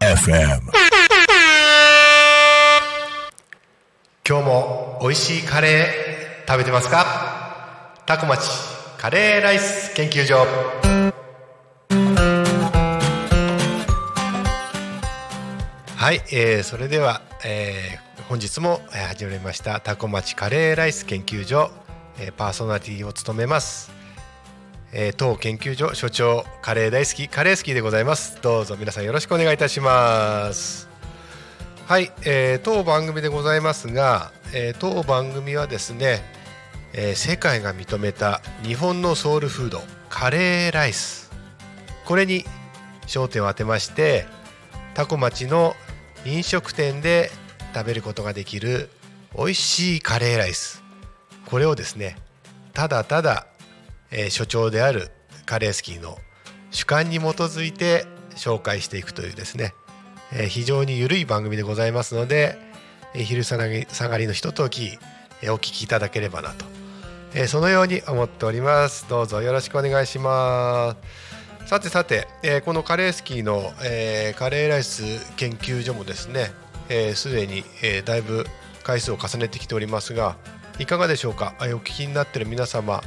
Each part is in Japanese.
FM 今日も美味しいカレー食べてますか？タコ町カレーライス研究所。はい、えーそれでは、えー本日もえー始まりましたタコ町カレーライス研究所、えーパーソナリティを務めます、えー当研究所所長カレー大好きカレー好きでございます。どうぞ皆さんよろしくお願いいたします。はい、えー当番組でございますが、えー当番組はですね、えー世界が認めた日本のソウルフードカレーライス。これに焦点を当てましてタコ町の飲食店で食べることができる美味しいカレーライス。これをですねただただ、えー所長であるカレースキーの主観に基づいて紹介していくというですね、えー非常に緩い番組でございますので、えー昼下がり下がりのひととき、えお聞きいただければなと、えーそのように思っております。どうぞよろしくお願いします。さてさて、えーこのカレースキーの、えーカレーライス研究所もですねえーすで、に、えーだいぶ回数を重ねてきておりますがいかがでしょうか、お聞きになっている皆様、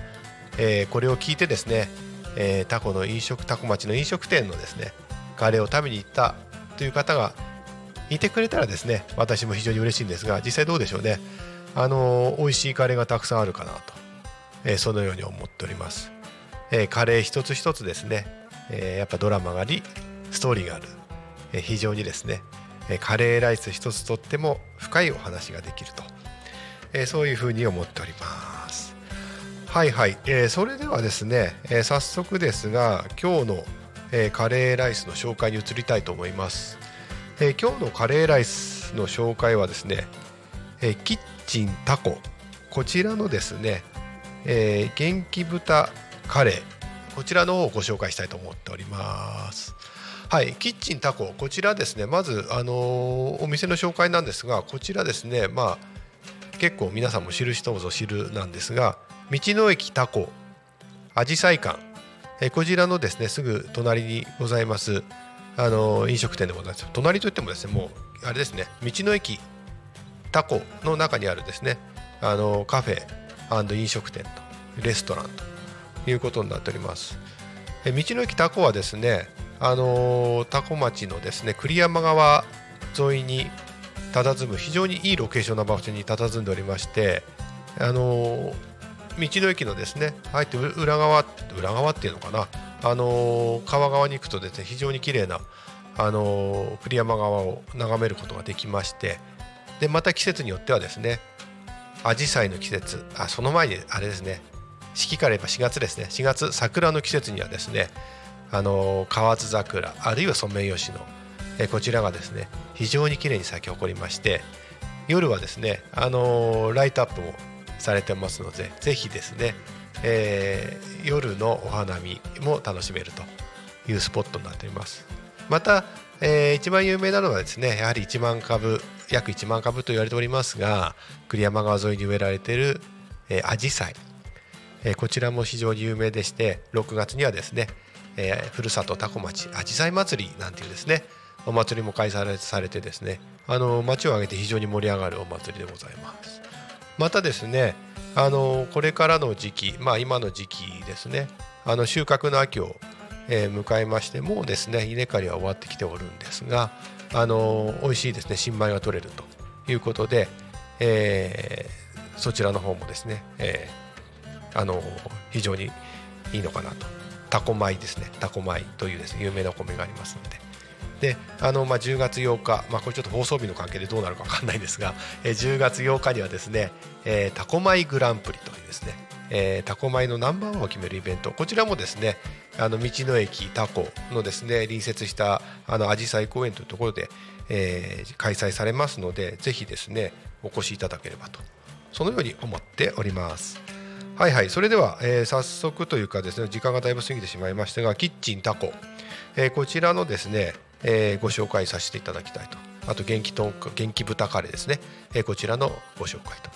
えーこれを聞いてですね、えータコの飲食タコ町の飲食店のですねカレーを食べに行ったという方がいてくれたらですね私も非常に嬉しいんですが実際どうでしょうね？あのー美味しいカレーがたくさんあるかなと、えーそのように思っております、えーカレー一つ一つですね、えーやっぱドラマがありストーリーがある、えー非常にですねカレーライス一つとっても深いお話ができると、えそういうふうに思っております。はいはい、えーそれではですね、え早速ですが今日の、えカレーライスの紹介に移りたいと思います、え今日のカレーライスの紹介はですね、えキッチンタコ。こちらのですね、え元気豚カレー。こちらの方をご紹介したいと思っております。はい、キッチンタコこちらですね。まず、あのーお店の紹介なんですがこちらですねまあ結構皆さんも知る人ぞ知るなんですが道の駅タコアジサイ館。えこちらのですねすぐ隣にございますあの飲食店でございます。隣といってもですねもうあれですね道の駅タコの中にあるですねあのカフェ飲食店とレストランということになっております。え道の駅タコはですねあのータコ町のですね栗山川沿いに佇む非常にいいロケーションな場所に佇んでおりましてあの道の駅のですねあえて裏側裏側っていうのかなあの川側に行くとですね非常に綺麗なあの栗山川を眺めることができましてでまた季節によってはですねアジサイの季節あその前にあれですね四季から言えば4月ですね4月桜の季節にはですねあの河津桜あるいはソメイヨシノえこちらがですね非常に綺麗に咲き誇りまして夜はですねあのライトアップもされてますのでぜひですね、えー夜のお花見も楽しめるというスポットになっております。また、えー一番有名なのはですねやはり1万株約1万株と言われておりますが栗山川沿いに植えられている、アジサイ。こちらも非常に有名でして6月にはですね、えーふるさと多古町あじさい祭りなんていうですねお祭りも開催されてですねあの町を挙げて非常に盛り上がるお祭りでございます。またですねあのこれからの時期まあ今の時期ですねあの収穫の秋を、えー迎えましてもうですね稲刈りは終わってきておるんですがあの美味しいですね新米が取れるということで、えーそちらの方もですね、えーあの非常にいいのかなと。タコ米ですね。タコ米というですね有名なお米がありますので。であの、まあ、10月8日、まあ、これちょっと放送日の関係でどうなるか分かんないですが、えー10月8日にはですね、えータコ米グランプリというですね、えータコ米のナンバーワンを決めるイベント。こちらもですねあの道の駅タコのですね隣接したあの紫陽花公園というところで、えー開催されますのでぜひですねお越しいただければと。そのように思っております。はいはい。それでは、えー早速というかですね時間がだいぶ過ぎてしまいましたがキッチンタコ、えーこちらのですね、えーご紹介させていただきたいと。あと元気とんか元気豚カレーですね、えーこちらのご紹介と。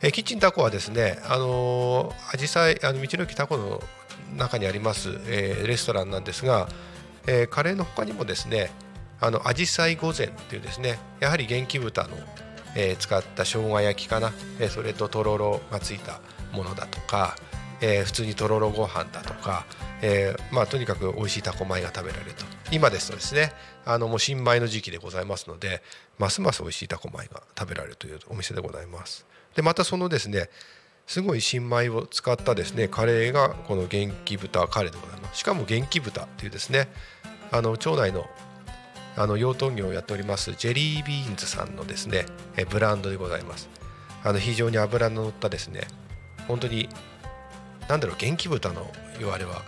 えー、キッチンタコはですねあのー、アジサイあの道の駅タコの中にあります、えー、レストランなんですが、えー、カレーの他にもですねあのアジサイ御膳っていうですねやはり元気豚の、え、使った生姜焼きかな、え、それととろろがついたものだとか、え、普通にとろろご飯だとか、え、まあとにかく美味しいタコ米が食べられると。今ですとですねあのもう新米の時期でございますのでますます美味しいタコ米が食べられるというお店でございます。でまたそのですねすごい新米を使ったですねカレーがこの元気豚カレーでございます。しかも元気豚っていうですねあの町内のあの養豚業をやっておりますジェリービーンズさんのですねえブランドでございますあの非常に脂の乗ったですね本当に何だろう元気豚の言われは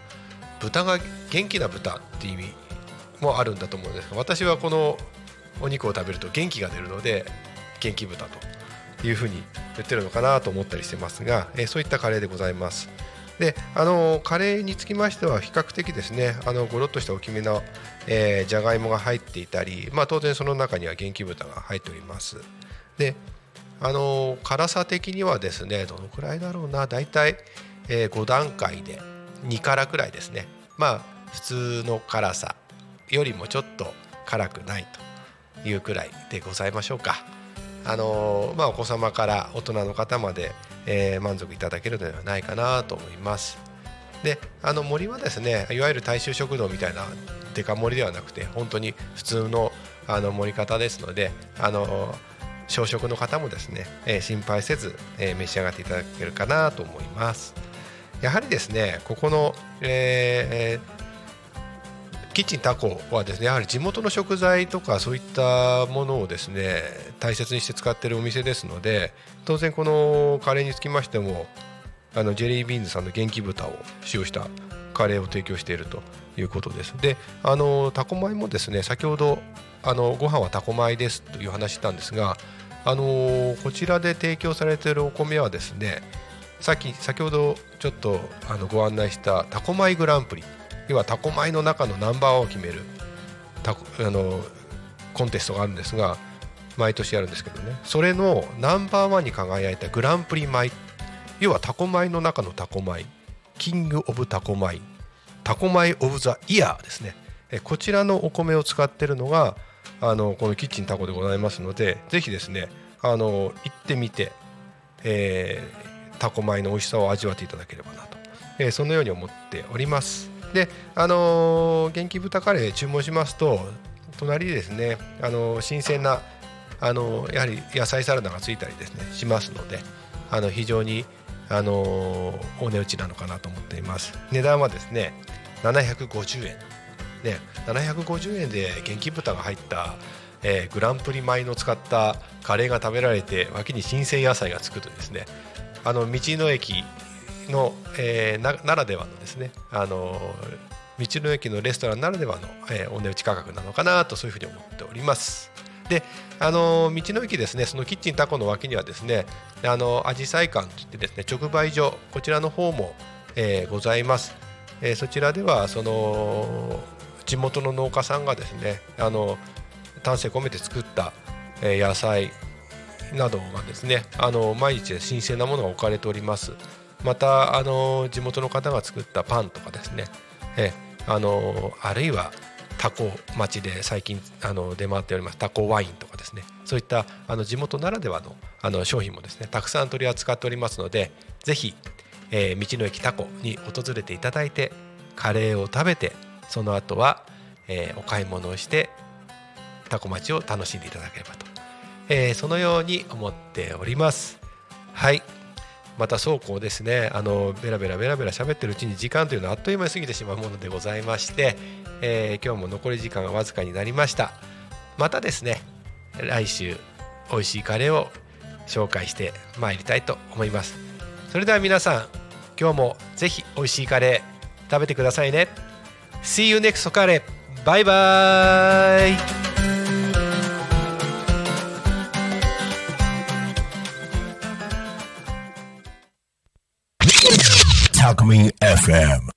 豚が元気な豚っていう意味もあるんだと思うんですが私はこのお肉を食べると元気が出るので元気豚というふうに言ってるのかなと思ったりしてますが、えそういったカレーでございます。であのカレーにつきましては比較的ですねあのごろっとした大きめの、え、じゃがいもが入っていたり、まあ、当然その中には元気豚が入っております。であの辛さ的にはですねどのくらいだろうな大体、えー、5段階で2辛くらいですね。まあ普通の辛さよりもちょっと辛くないというくらいでございましょうか。あのまあお子様から大人の方までえー、満足いただけるのではないかなと思います。であの森はですねいわゆる大衆食堂みたいなデカ盛りではなくて本当に普通のあの盛り方ですのであの小食の方もですね、えー、心配せず、えー、召し上がっていただけるかなと思います。やはりですねここの、えー、キッチンタコはですねやはり地元の食材とかそういったものをですね大切にして使っているお店ですので当然このカレーにつきましてもあのジェリービーンズさんの元気豚を使用したカレーを提供しているということです。であのタコ米もですね先ほどあのご飯はタコ米ですという話したんですがあのこちらで提供されているお米はですねさっき先ほどちょっとあのご案内したタコ米グランプリ要はタコ米の中のナンバーワンを決めるタコあのコンテストがあるんですが毎年やるんですけどね。それのナンバーワンに輝いたグランプリ米。要はタコ米の中のタコ米。キング・オブ・タコ米。タコ米・オブ・ザ・イヤーですね。こちらのお米を使ってるのがあのこのキッチンタコでございますのでぜひですねあの行ってみて、えー、タコ米の美味しさを味わっていただければなと、えー、そのように思っております。であのー、元気豚カレー注文しますと隣ですね、あのー、新鮮な、あのー、やはり野菜サラダがついたりですねしますのであの非常に、あのお値打ちなのかなと思っています。値段はですね750円。ね750円で元気豚が入ったえー、グランプリ米の使ったカレーが食べられて脇に新鮮野菜がつくとですねあの道の駅の、えー、ならではのですねあの道の駅のレストランならではの、えー、お値打ち価格なのかなとそういうふうに思っております。であの道の駅ですねそのキッチンタコの脇にはですねあのアジサイ館といってですね直売所こちらの方も、えー、ございます、えー、そちらではその地元の農家さんがですねあの丹精込めて作った、えー、野菜などがですねあの毎日新鮮なものが置かれておりますまたあの地元の方が作ったパンとかですね。えあのあるいはタコ町で最近あの出回っておりますタコワインとかですね。そういったあの地元ならではのあの商品もですねたくさん取り扱っておりますのでぜひ、えー、道の駅タコに訪れていただいてカレーを食べてその後は、えー、お買い物をしてタコ町を楽しんでいただければと、えー、そのように思っております。はい。またそうこうですねあのベラベラベラベラ喋ってるうちに時間というのはあっという間に過ぎてしまうものでございまして、えー、今日も残り時間がわずかになりました。またですね来週美味しいカレーを紹介してまいりたいと思います。それでは皆さん今日もぜひ美味しいカレー食べてくださいね。See you next カレーバイバーイ。FM.